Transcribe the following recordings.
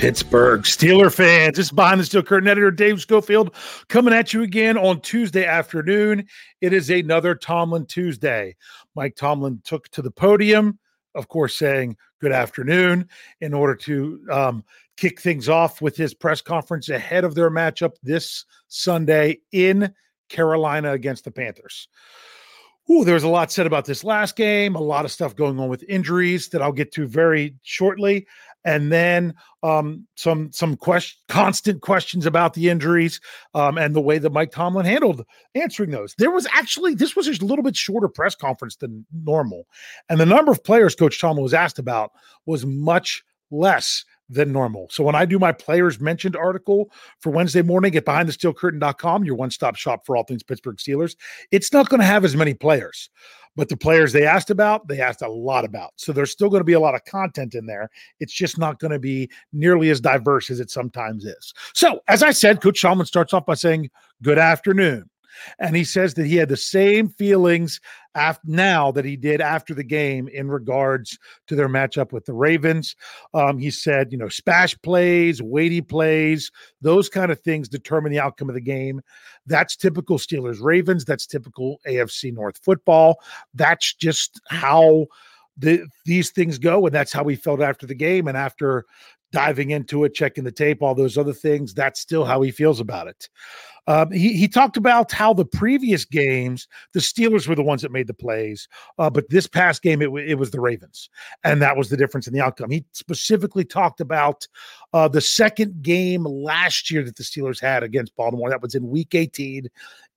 Pittsburgh Steeler fans. This is behind the steel curtain editor Dave Schofield coming at you again on Tuesday afternoon. It is another Tomlin Tuesday. Mike Tomlin took to the podium, of course, saying good afternoon in order to um, kick things off with his press conference ahead of their matchup this Sunday in Carolina against the Panthers. Ooh, there was a lot said about this last game, a lot of stuff going on with injuries that I'll get to very shortly and then um, some some question, constant questions about the injuries um, and the way that Mike Tomlin handled answering those. There was actually this was a little bit shorter press conference than normal, and the number of players Coach Tomlin was asked about was much less than normal. So when I do my players mentioned article for Wednesday morning at behindthesteelcurtain.com, your one-stop shop for all things Pittsburgh Steelers, it's not going to have as many players. But the players they asked about, they asked a lot about. So there's still going to be a lot of content in there. It's just not going to be nearly as diverse as it sometimes is. So, as I said, Coach Shalman starts off by saying, Good afternoon. And he says that he had the same feelings now that he did after the game in regards to their matchup with the Ravens. Um, he said, you know, splash plays, weighty plays, those kind of things determine the outcome of the game. That's typical Steelers Ravens. That's typical AFC North football. That's just how the, these things go. And that's how we felt after the game. And after diving into it, checking the tape, all those other things, that's still how he feels about it. Um, he, he talked about how the previous games, the Steelers were the ones that made the plays, uh, but this past game, it, it was the Ravens. And that was the difference in the outcome. He specifically talked about uh, the second game last year that the Steelers had against Baltimore. That was in week 18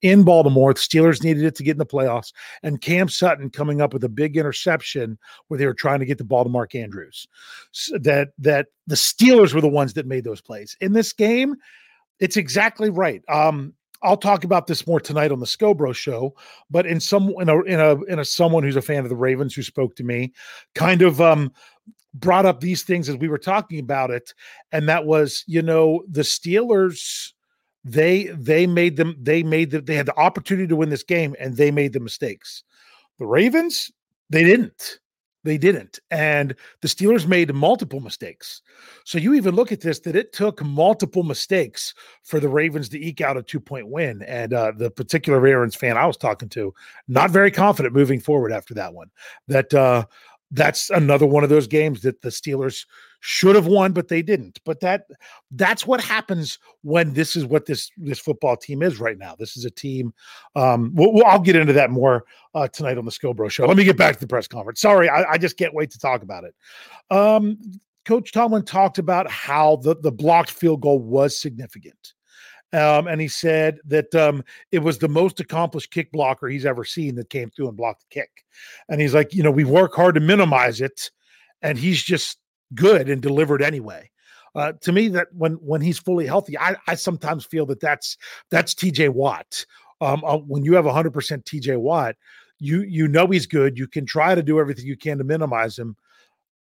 in Baltimore. The Steelers needed it to get in the playoffs. And Cam Sutton coming up with a big interception where they were trying to get the ball to Mark Andrews. So that, that the Steelers were the ones that made those plays. In this game, it's exactly right. Um, I'll talk about this more tonight on the Scobro show, but in some in a in a in a someone who's a fan of the Ravens who spoke to me, kind of um brought up these things as we were talking about it, and that was you know the Steelers they they made them they made the, they had the opportunity to win this game and they made the mistakes. The Ravens they didn't. They didn't. And the Steelers made multiple mistakes. So you even look at this that it took multiple mistakes for the Ravens to eke out a two point win. And uh, the particular Ravens fan I was talking to, not very confident moving forward after that one. That uh, that's another one of those games that the Steelers should have won, but they didn't. But that that's what happens when this is what this this football team is right now. This is a team. Um, well, I'll get into that more uh, tonight on the Scobro show. Let me get back to the press conference. Sorry, I, I just can't wait to talk about it. Um, Coach Tomlin talked about how the the blocked field goal was significant. Um, and he said that um, it was the most accomplished kick blocker he's ever seen that came through and blocked the kick. And he's like, you know, we work hard to minimize it, and he's just good and delivered anyway. Uh, to me, that when when he's fully healthy, I, I sometimes feel that that's that's T.J. Watt. Um, uh, when you have 100% T.J. Watt, you you know he's good. You can try to do everything you can to minimize him,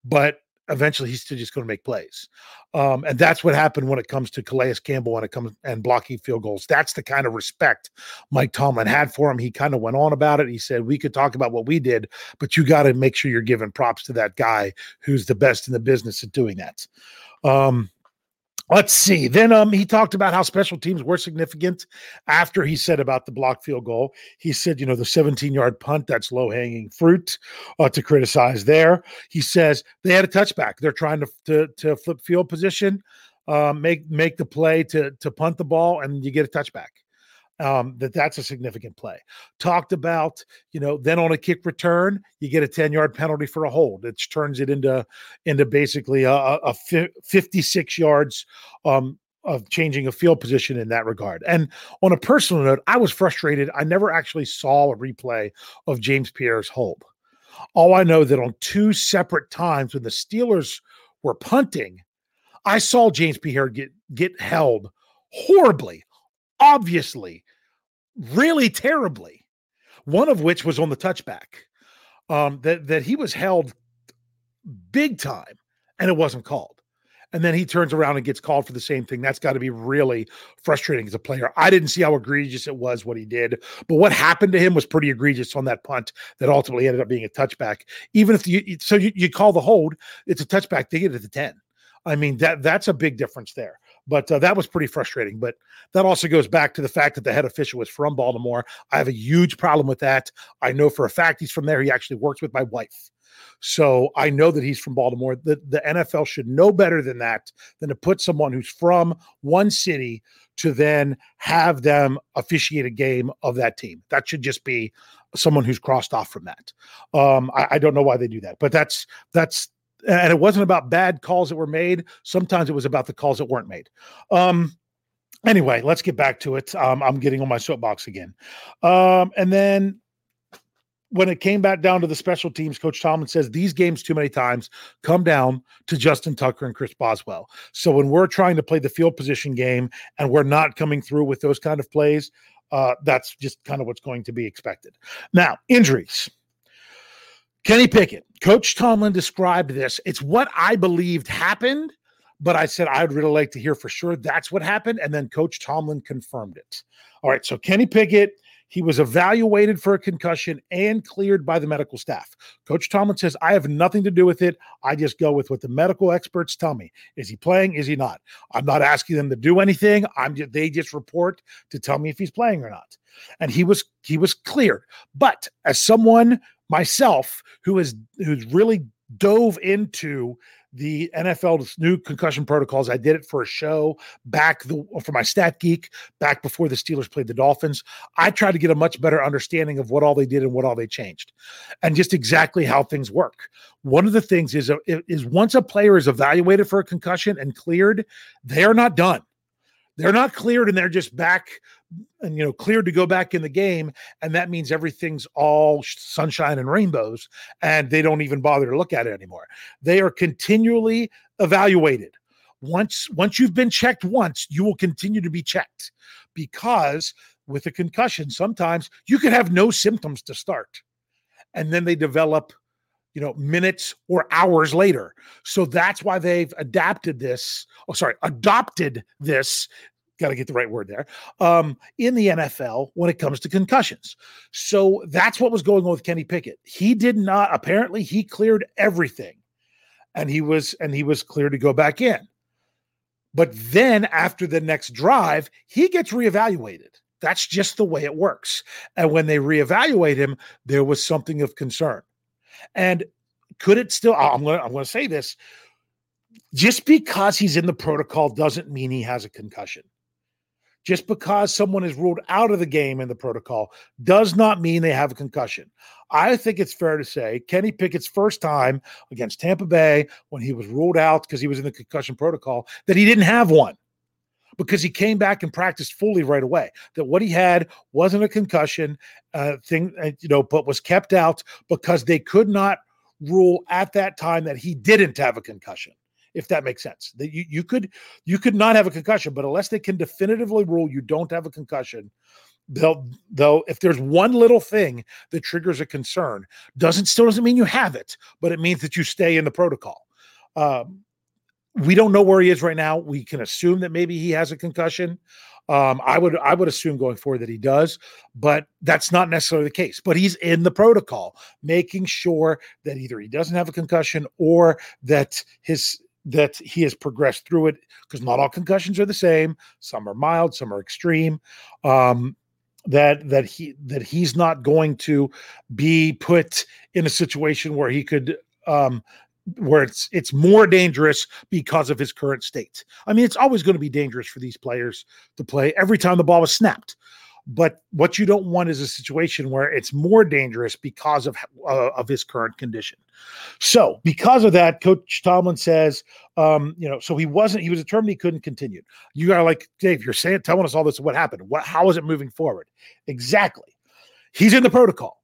but eventually he's still just going to make plays. Um, and that's what happened when it comes to Calais Campbell when it comes and blocking field goals. That's the kind of respect Mike Tomlin had for him. He kind of went on about it. He said, We could talk about what we did, but you got to make sure you're giving props to that guy who's the best in the business at doing that. Um, Let's see. Then um, he talked about how special teams were significant after he said about the block field goal. He said, you know, the 17 yard punt, that's low hanging fruit uh, to criticize there. He says they had a touchback. They're trying to, to, to flip field position, uh, make make the play to, to punt the ball, and you get a touchback um, that that's a significant play. Talked about, you know, then on a kick return, you get a 10 yard penalty for a hold. It turns it into into basically a, a 56 yards um, of changing a field position in that regard. And on a personal note, I was frustrated. I never actually saw a replay of James Pierre's hold. All I know that on two separate times when the Steelers were punting, I saw James Pierre get get held horribly, obviously really terribly. One of which was on the touchback. Um, that that he was held big time and it wasn't called. And then he turns around and gets called for the same thing. That's got to be really frustrating as a player. I didn't see how egregious it was what he did, but what happened to him was pretty egregious on that punt that ultimately ended up being a touchback. Even if you so you, you call the hold, it's a touchback. They get it at the 10. I mean, that that's a big difference there. But uh, that was pretty frustrating. But that also goes back to the fact that the head official was from Baltimore. I have a huge problem with that. I know for a fact he's from there. He actually works with my wife. So I know that he's from Baltimore. The, the NFL should know better than that, than to put someone who's from one city to then have them officiate a game of that team. That should just be someone who's crossed off from that. Um, I, I, don't know why they do that, but that's that's and it wasn't about bad calls that were made. Sometimes it was about the calls that weren't made. Um, anyway, let's get back to it. Um, I'm getting on my soapbox again. Um, and then when it came back down to the special teams, Coach Tomlin says these games too many times come down to Justin Tucker and Chris Boswell. So when we're trying to play the field position game and we're not coming through with those kind of plays, uh, that's just kind of what's going to be expected. Now, injuries. Kenny Pickett, Coach Tomlin described this. It's what I believed happened, but I said I'd really like to hear for sure that's what happened. And then Coach Tomlin confirmed it. All right. So Kenny Pickett, he was evaluated for a concussion and cleared by the medical staff. Coach Tomlin says, I have nothing to do with it. I just go with what the medical experts tell me. Is he playing? Is he not? I'm not asking them to do anything. I'm just, they just report to tell me if he's playing or not. And he was he was cleared. But as someone myself who is who's really dove into the NFL's new concussion protocols. I did it for a show back the, for my stat geek back before the Steelers played the Dolphins. I tried to get a much better understanding of what all they did and what all they changed, and just exactly how things work. One of the things is uh, is once a player is evaluated for a concussion and cleared, they are not done. They're not cleared and they're just back and you know cleared to go back in the game and that means everything's all sunshine and rainbows and they don't even bother to look at it anymore. They are continually evaluated. Once once you've been checked once you will continue to be checked because with a concussion sometimes you could have no symptoms to start and then they develop you know minutes or hours later so that's why they've adapted this oh sorry adopted this got to get the right word there um, in the NFL when it comes to concussions. So that's what was going on with Kenny Pickett. He did not apparently he cleared everything, and he was and he was clear to go back in. But then after the next drive, he gets reevaluated. That's just the way it works. And when they reevaluate him, there was something of concern. And could it still? I'm gonna I'm gonna say this. Just because he's in the protocol doesn't mean he has a concussion. Just because someone is ruled out of the game in the protocol does not mean they have a concussion. I think it's fair to say Kenny Pickett's first time against Tampa Bay when he was ruled out because he was in the concussion protocol that he didn't have one because he came back and practiced fully right away. That what he had wasn't a concussion uh, thing, uh, you know, but was kept out because they could not rule at that time that he didn't have a concussion. If that makes sense, that you, you could you could not have a concussion, but unless they can definitively rule you don't have a concussion, they'll they'll if there's one little thing that triggers a concern, doesn't still doesn't mean you have it, but it means that you stay in the protocol. Um, we don't know where he is right now. We can assume that maybe he has a concussion. Um, I would I would assume going forward that he does, but that's not necessarily the case. But he's in the protocol, making sure that either he doesn't have a concussion or that his that he has progressed through it because not all concussions are the same. Some are mild, some are extreme. Um, that that he that he's not going to be put in a situation where he could um, where it's it's more dangerous because of his current state. I mean, it's always going to be dangerous for these players to play every time the ball was snapped. But what you don't want is a situation where it's more dangerous because of uh, of his current condition. So, because of that, Coach Tomlin says, um, you know, so he wasn't. He was determined he couldn't continue. You to like Dave. You're saying, telling us all this. What happened? What? How is it moving forward? Exactly. He's in the protocol.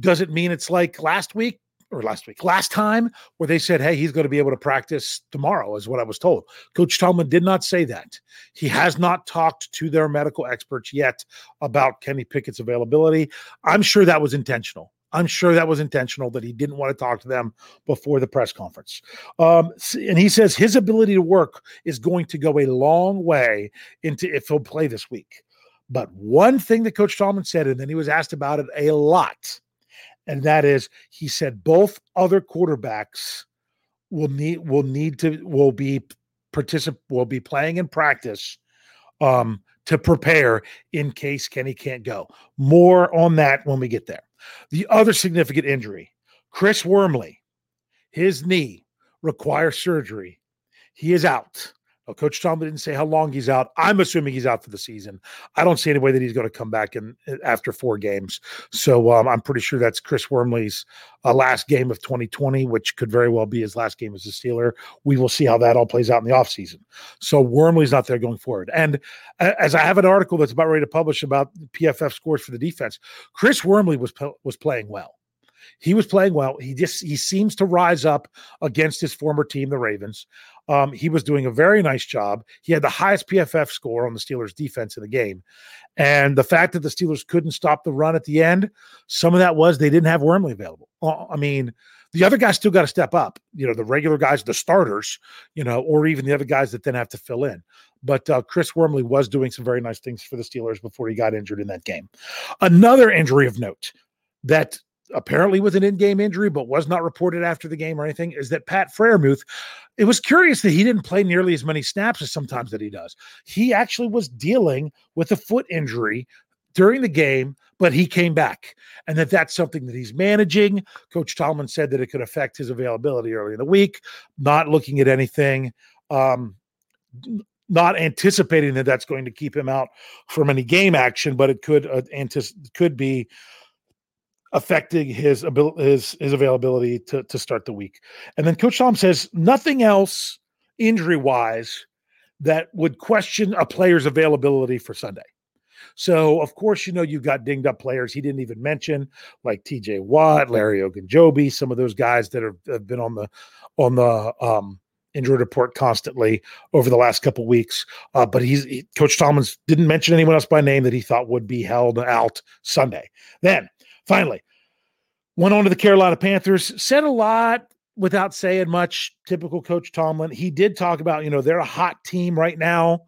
Does it mean it's like last week? Or last week, last time, where they said, hey, he's going to be able to practice tomorrow, is what I was told. Coach Tomlin did not say that. He has not talked to their medical experts yet about Kenny Pickett's availability. I'm sure that was intentional. I'm sure that was intentional that he didn't want to talk to them before the press conference. Um, and he says his ability to work is going to go a long way into if he'll play this week. But one thing that Coach Tomlin said, and then he was asked about it a lot and that is he said both other quarterbacks will need will need to will be particip will be playing in practice um to prepare in case Kenny can't go. More on that when we get there. The other significant injury, Chris Wormley, his knee requires surgery. He is out. Now, Coach Tomlin didn't say how long he's out. I'm assuming he's out for the season. I don't see any way that he's going to come back in after four games. So um, I'm pretty sure that's Chris Wormley's uh, last game of 2020, which could very well be his last game as a Steeler. We will see how that all plays out in the offseason. So Wormley's not there going forward. And as I have an article that's about ready to publish about PFF scores for the defense, Chris Wormley was was playing well. He was playing well. He just he seems to rise up against his former team, the Ravens. Um, he was doing a very nice job. He had the highest PFF score on the Steelers' defense in the game, and the fact that the Steelers couldn't stop the run at the end, some of that was they didn't have Wormley available. Uh, I mean, the other guys still got to step up. You know, the regular guys, the starters, you know, or even the other guys that then have to fill in. But uh, Chris Wormley was doing some very nice things for the Steelers before he got injured in that game. Another injury of note that apparently with an in-game injury, but was not reported after the game or anything, is that Pat Freiermuth. It was curious that he didn't play nearly as many snaps as sometimes that he does. He actually was dealing with a foot injury during the game, but he came back, and that that's something that he's managing. Coach Tomlin said that it could affect his availability early in the week. Not looking at anything. Um, not anticipating that that's going to keep him out from any game action, but it could uh, antis- could be affecting his ability his his availability to to start the week. And then Coach Tom says nothing else injury wise that would question a player's availability for Sunday. So of course, you know you've got dinged up players he didn't even mention, like T.J. Watt, Larry Ogunjobi, some of those guys that have, have been on the on the um, injury report constantly over the last couple weeks. Uh, but he's he, Coach Tomlins didn't mention anyone else by name that he thought would be held out Sunday. Then Finally, went on to the Carolina Panthers, said a lot without saying much. Typical Coach Tomlin. He did talk about, you know, they're a hot team right now.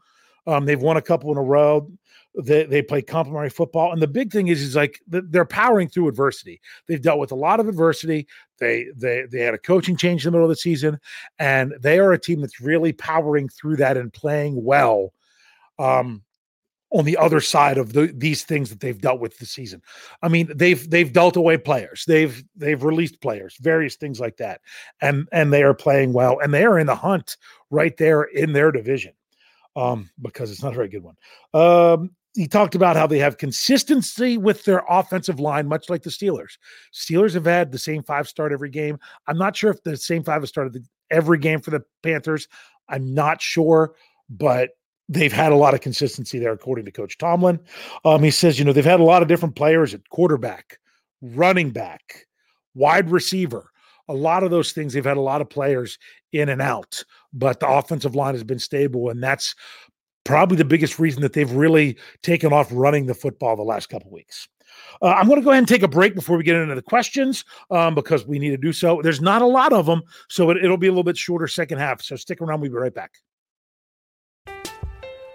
Um, they've won a couple in a row. They, they play complementary football. And the big thing is, is like they're powering through adversity. They've dealt with a lot of adversity. They they they had a coaching change in the middle of the season, and they are a team that's really powering through that and playing well. Um, on the other side of the, these things that they've dealt with this season. I mean, they've they've dealt away players, they've they've released players, various things like that, and and they are playing well, and they are in the hunt right there in their division, um, because it's not a very good one. Um, he talked about how they have consistency with their offensive line, much like the Steelers. Steelers have had the same five start every game. I'm not sure if the same five has started every game for the Panthers. I'm not sure, but they've had a lot of consistency there, according to Coach Tomlin. Um, he says, you know, they've had a lot of different players at quarterback, running back, wide receiver. A lot of those things, they've had a lot of players in and out, but the offensive line has been stable. And that's probably the biggest reason that they've really taken off running the football the last couple weeks. Uh, I'm going to go ahead and take a break before we get into the questions um, because we need to do so. There's not a lot of them, so it, it'll be a little bit shorter second half. So stick around. We'll be right back.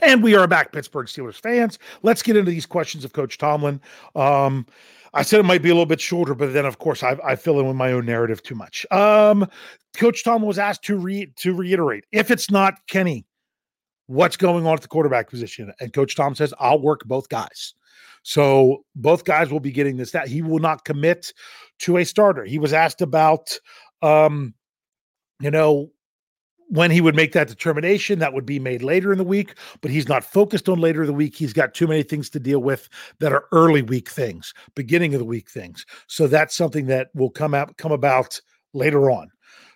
And we are back, Pittsburgh Steelers fans. Let's get into these questions of Coach Tomlin. Um, I said it might be a little bit shorter, but then of course I, I fill in with my own narrative too much. Um, Coach Tomlin was asked to re, to reiterate if it's not Kenny, what's going on at the quarterback position, and Coach Tom says I'll work both guys. So both guys will be getting this. That he will not commit to a starter. He was asked about, um, you know, when he would make that determination, that would be made later in the week, but he's not focused on later in the week. He's got too many things to deal with that are early week things, beginning of the week things. So that's something that will come out come about later on.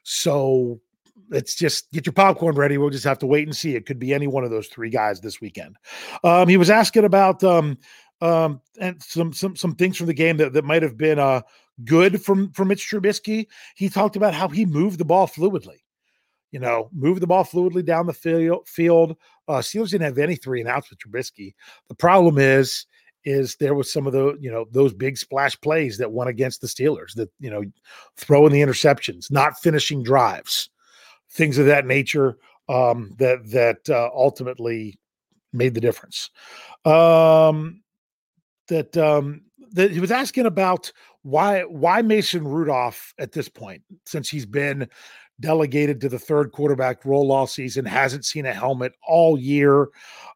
So let's just get your popcorn ready. We'll just have to wait and see. It could be any one of those three guys this weekend. Um, he was asking about um, um, and some some some things from the game that, that might have been uh, good from from Mitch Trubisky. He talked about how he moved the ball fluidly you know, move the ball fluidly down the field. Uh, Steelers didn't have any three and outs with Trubisky. The problem is, is there was some of the you know those big splash plays that went against the Steelers. That you know, throwing the interceptions, not finishing drives, things of that nature. Um, that that uh, ultimately made the difference. Um, that um, that he was asking about why why Mason Rudolph at this point, since he's been delegated to the third quarterback role all season, hasn't seen a helmet all year.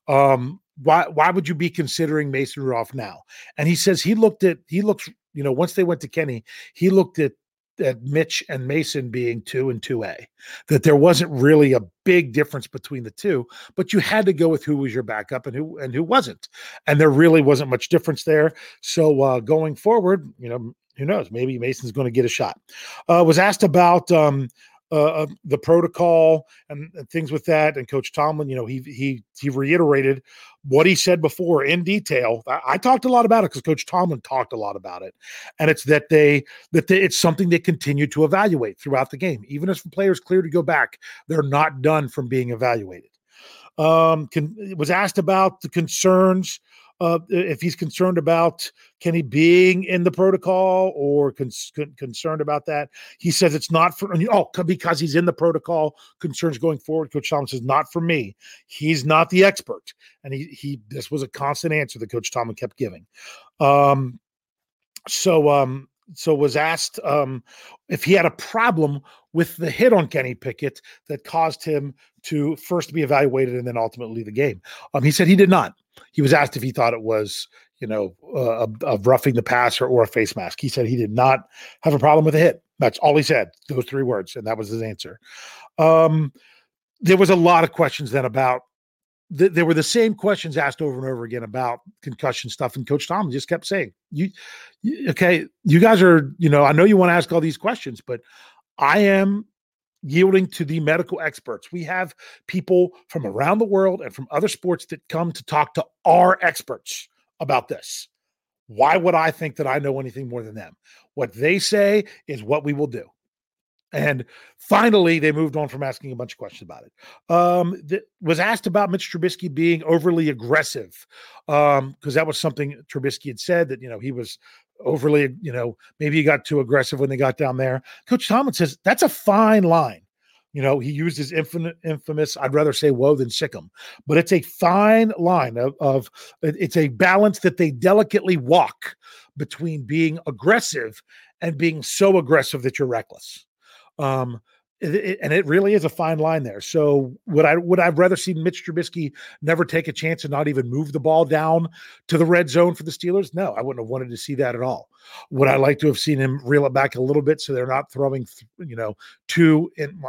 Um, why why would you be considering Mason Rudolph now? And he says he looked at he looks, you know, once they went to Kenny, he looked at at Mitch and Mason being two and two A, that there wasn't really a big difference between the two, but you had to go with who was your backup and who and who wasn't, and there really wasn't much difference there. So uh, going forward, you know, who knows? Maybe Mason's going to get a shot. Uh, was asked about um, uh, the protocol and, and, things with that. And Coach Tomlin, you know, he he he reiterated what he said before in detail. I, I talked a lot about it because Coach Tomlin talked a lot about it, and it's that they that they, it's something they continue to evaluate throughout the game, even as players clear to go back, they're not done from being evaluated. Um, can, was asked about the concerns uh, if he's concerned about Kenny being in the protocol or con- con- concerned about that. He says it's not for oh because he's in the protocol. Concerns going forward. Coach Tomlin says not for me. He's not the expert, and he he this was a constant answer that Coach Tomlin kept giving. Um, so um, so was asked um, if he had a problem with the hit on Kenny Pickett that caused him to first be evaluated and then ultimately the game. Um, he said he did not. He was asked if he thought it was, you know, uh, of roughing the passer or a face mask. He said he did not have a problem with the hit. That's all he said. Those three words, and that was his answer. Um, there was a lot of questions then about th- there were the same questions asked over and over again about concussion stuff, and Coach Tom just kept saying, "You, you okay? You guys are, you know, I know you want to ask all these questions, but I am yielding to the medical experts. We have people from around the world and from other sports that come to talk to our experts about this. Why would I think that I know anything more than them? What they say is what we will do. And finally, they moved on from asking a bunch of questions about it. Um, was asked about Mitch Trubisky being overly aggressive, because um, that was something Trubisky had said that you know he was overly, you know, maybe he got too aggressive when they got down there. Coach Tomlin says that's a fine line. You know, he used his infinite, infamous, I'd rather say whoa than sick him, but it's a fine line of, of it's a balance that they delicately walk between being aggressive and being so aggressive that you're reckless. Um, it, it, and it really is a fine line there. So would I would I've rather seen Mitch Trubisky never take a chance and not even move the ball down to the red zone for the Steelers? No, I wouldn't have wanted to see that at all. Would I like to have seen him reel it back a little bit so they're not throwing, you know, two in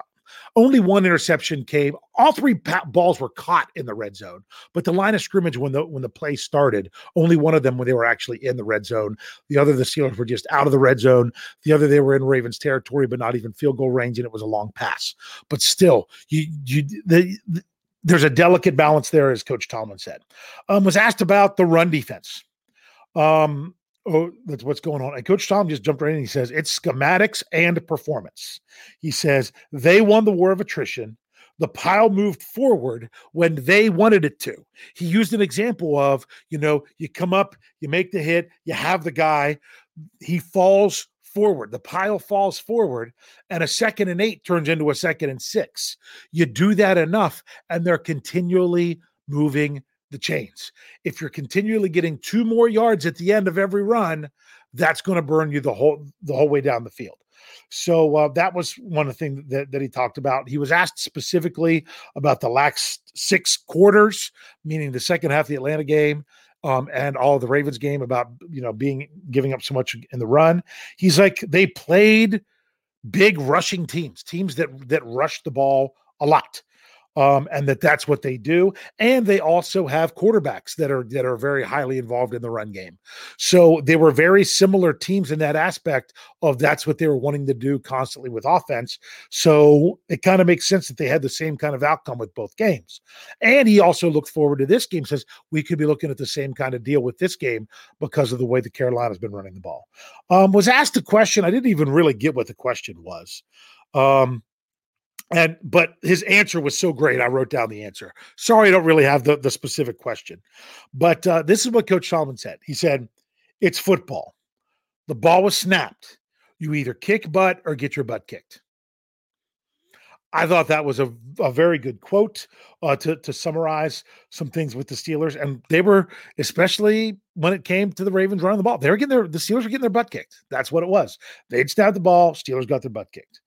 only one interception came. All three balls were caught in the red zone, but the line of scrimmage when the when the play started, only one of them when they were actually in the red zone. The other, the Steelers were just out of the red zone. The other, they were in Ravens territory, but not even field goal range, and it was a long pass. But still, you you the, the there's a delicate balance there, as Coach Tomlin said. Um, was asked about the run defense. Um, oh, that's what's going on. And Coach Tom just jumped right in. He says it's schematics and performance. He says they won the war of attrition. The pile moved forward when they wanted it to. He used an example of, you know, you come up, you make the hit, you have the guy, he falls forward. The pile falls forward, and a second and eight turns into a second and six. You do that enough, and they're continually moving the chains. If you're continually getting two more yards at the end of every run, that's going to burn you the whole the whole way down the field. So uh, that was one of the things that, that he talked about. He was asked specifically about the last six quarters, meaning the second half of the Atlanta game um, and all the Ravens game about you know being giving up so much in the run. He's like they played big rushing teams, teams that that rushed the ball a lot um, and that that's what they do. And they also have quarterbacks that are that are very highly involved in the run game. So they were very similar teams in that aspect of that's what they were wanting to do constantly with offense. So it kind of makes sense that they had the same kind of outcome with both games. And he also looked forward to this game. Says we could be looking at the same kind of deal with this game because of the way the Carolina's been running the ball. Um, was asked a question. I didn't even really get what the question was. Um, and but his answer was so great, I wrote down the answer. Sorry, I don't really have the, the specific question, but uh, this is what Coach Solomon said. He said, "It's football. The ball was snapped. You either kick butt or get your butt kicked." I thought that was a, a very good quote uh, to to summarize some things with the Steelers, and they were especially when it came to the Ravens running the ball. They were getting their the Steelers were getting their butt kicked. That's what it was. They'd snap the ball. Steelers got their butt kicked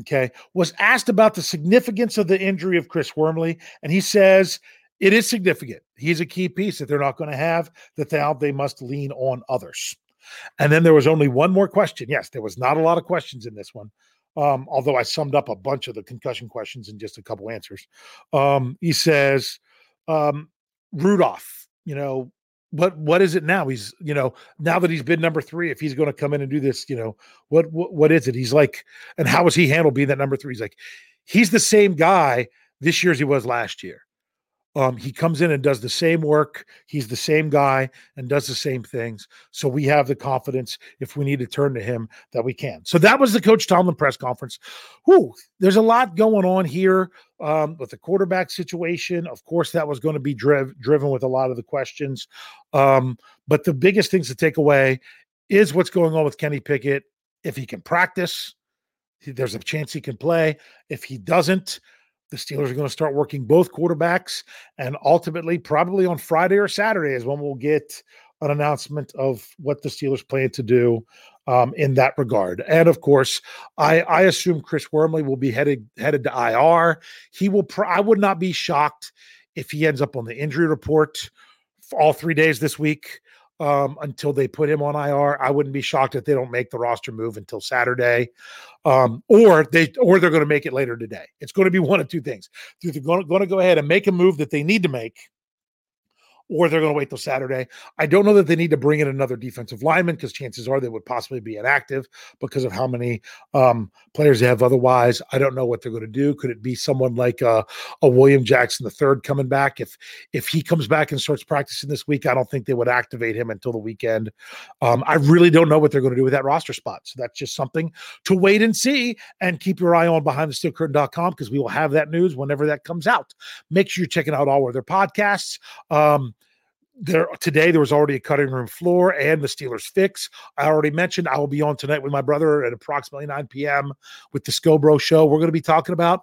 okay, was asked about the significance of the injury of Chris Wormley, and he says it is significant. He's a key piece that they're not going to have, that now they must lean on others. And then there was only one more question. Yes, there was not a lot of questions in this one. Um, although I summed up a bunch of the concussion questions in just a couple answers. Um, he says, um, Rudolph, you know, what what is it now? He's you know now that he's been number three, if he's going to come in and do this, you know what, what what is it? He's like, and how was he handled being that number three? He's like, he's the same guy this year as he was last year. Um, he comes in and does the same work. He's the same guy and does the same things. So we have the confidence if we need to turn to him that we can. So that was the Coach Tomlin press conference. Whew, there's a lot going on here um, with the quarterback situation. Of course, that was going to be driv- driven with a lot of the questions. Um, but the biggest things to take away is what's going on with Kenny Pickett. If he can practice, there's a chance he can play. If he doesn't, the Steelers are going to start working both quarterbacks, and ultimately, probably on Friday or Saturday is when we'll get an announcement of what the Steelers plan to do um, in that regard. And of course, I, I assume Chris Wormley will be headed headed to IR. He will. Pr- I would not be shocked if he ends up on the injury report all three days this week. Um, until they put him on IR. I wouldn't be shocked if they don't make the roster move until Saturday, um, or they or they're going to make it later today. It's going to be one of two things: they're going to, going to go ahead and make a move that they need to make, or they're going to wait till Saturday. I don't know that they need to bring in another defensive lineman because chances are they would possibly be inactive because of how many um, players they have otherwise. I don't know what they're going to do. Could it be someone like uh, a William Jackson the third coming back? If if he comes back and starts practicing this week, I don't think they would activate him until the weekend. Um, I really don't know what they're going to do with that roster spot. So that's just something to wait and see and keep your eye on behind the steel curtain.com because we will have that news whenever that comes out. Make sure you're checking out all of their podcasts. Um, there today there was already a cutting room floor and the Steelers fix. I already mentioned I will be on tonight with my brother at approximately 9 p.m. with the Scobro show. We're going to be talking about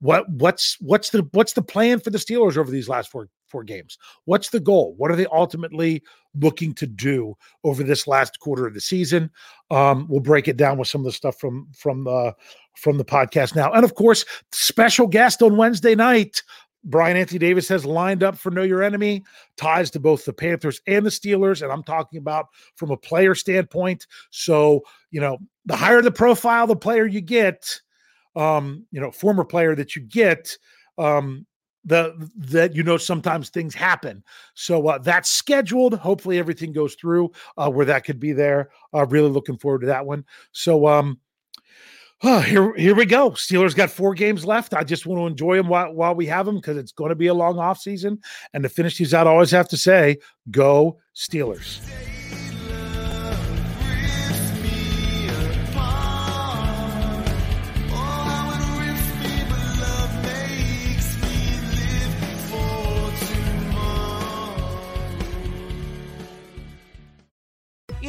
what what's what's the what's the plan for the Steelers over these last four four games? What's the goal? What are they ultimately looking to do over this last quarter of the season? Um, we'll break it down with some of the stuff from from the from the podcast now, and of course, special guest on Wednesday night. Brian Anthony Davis has lined up for Know Your Enemy, ties to both the Panthers and the Steelers. And I'm talking about from a player standpoint. So, you know, the higher the profile the player you get, um, you know, former player that you get, um, the that you know sometimes things happen. So uh, that's scheduled. Hopefully everything goes through uh, where that could be there. Uh, really looking forward to that one. So um, Oh, here, here we go. Steelers got four games left. I just want to enjoy them while, while we have them because it's going to be a long off season. And to finish these out, I always have to say, go Steelers.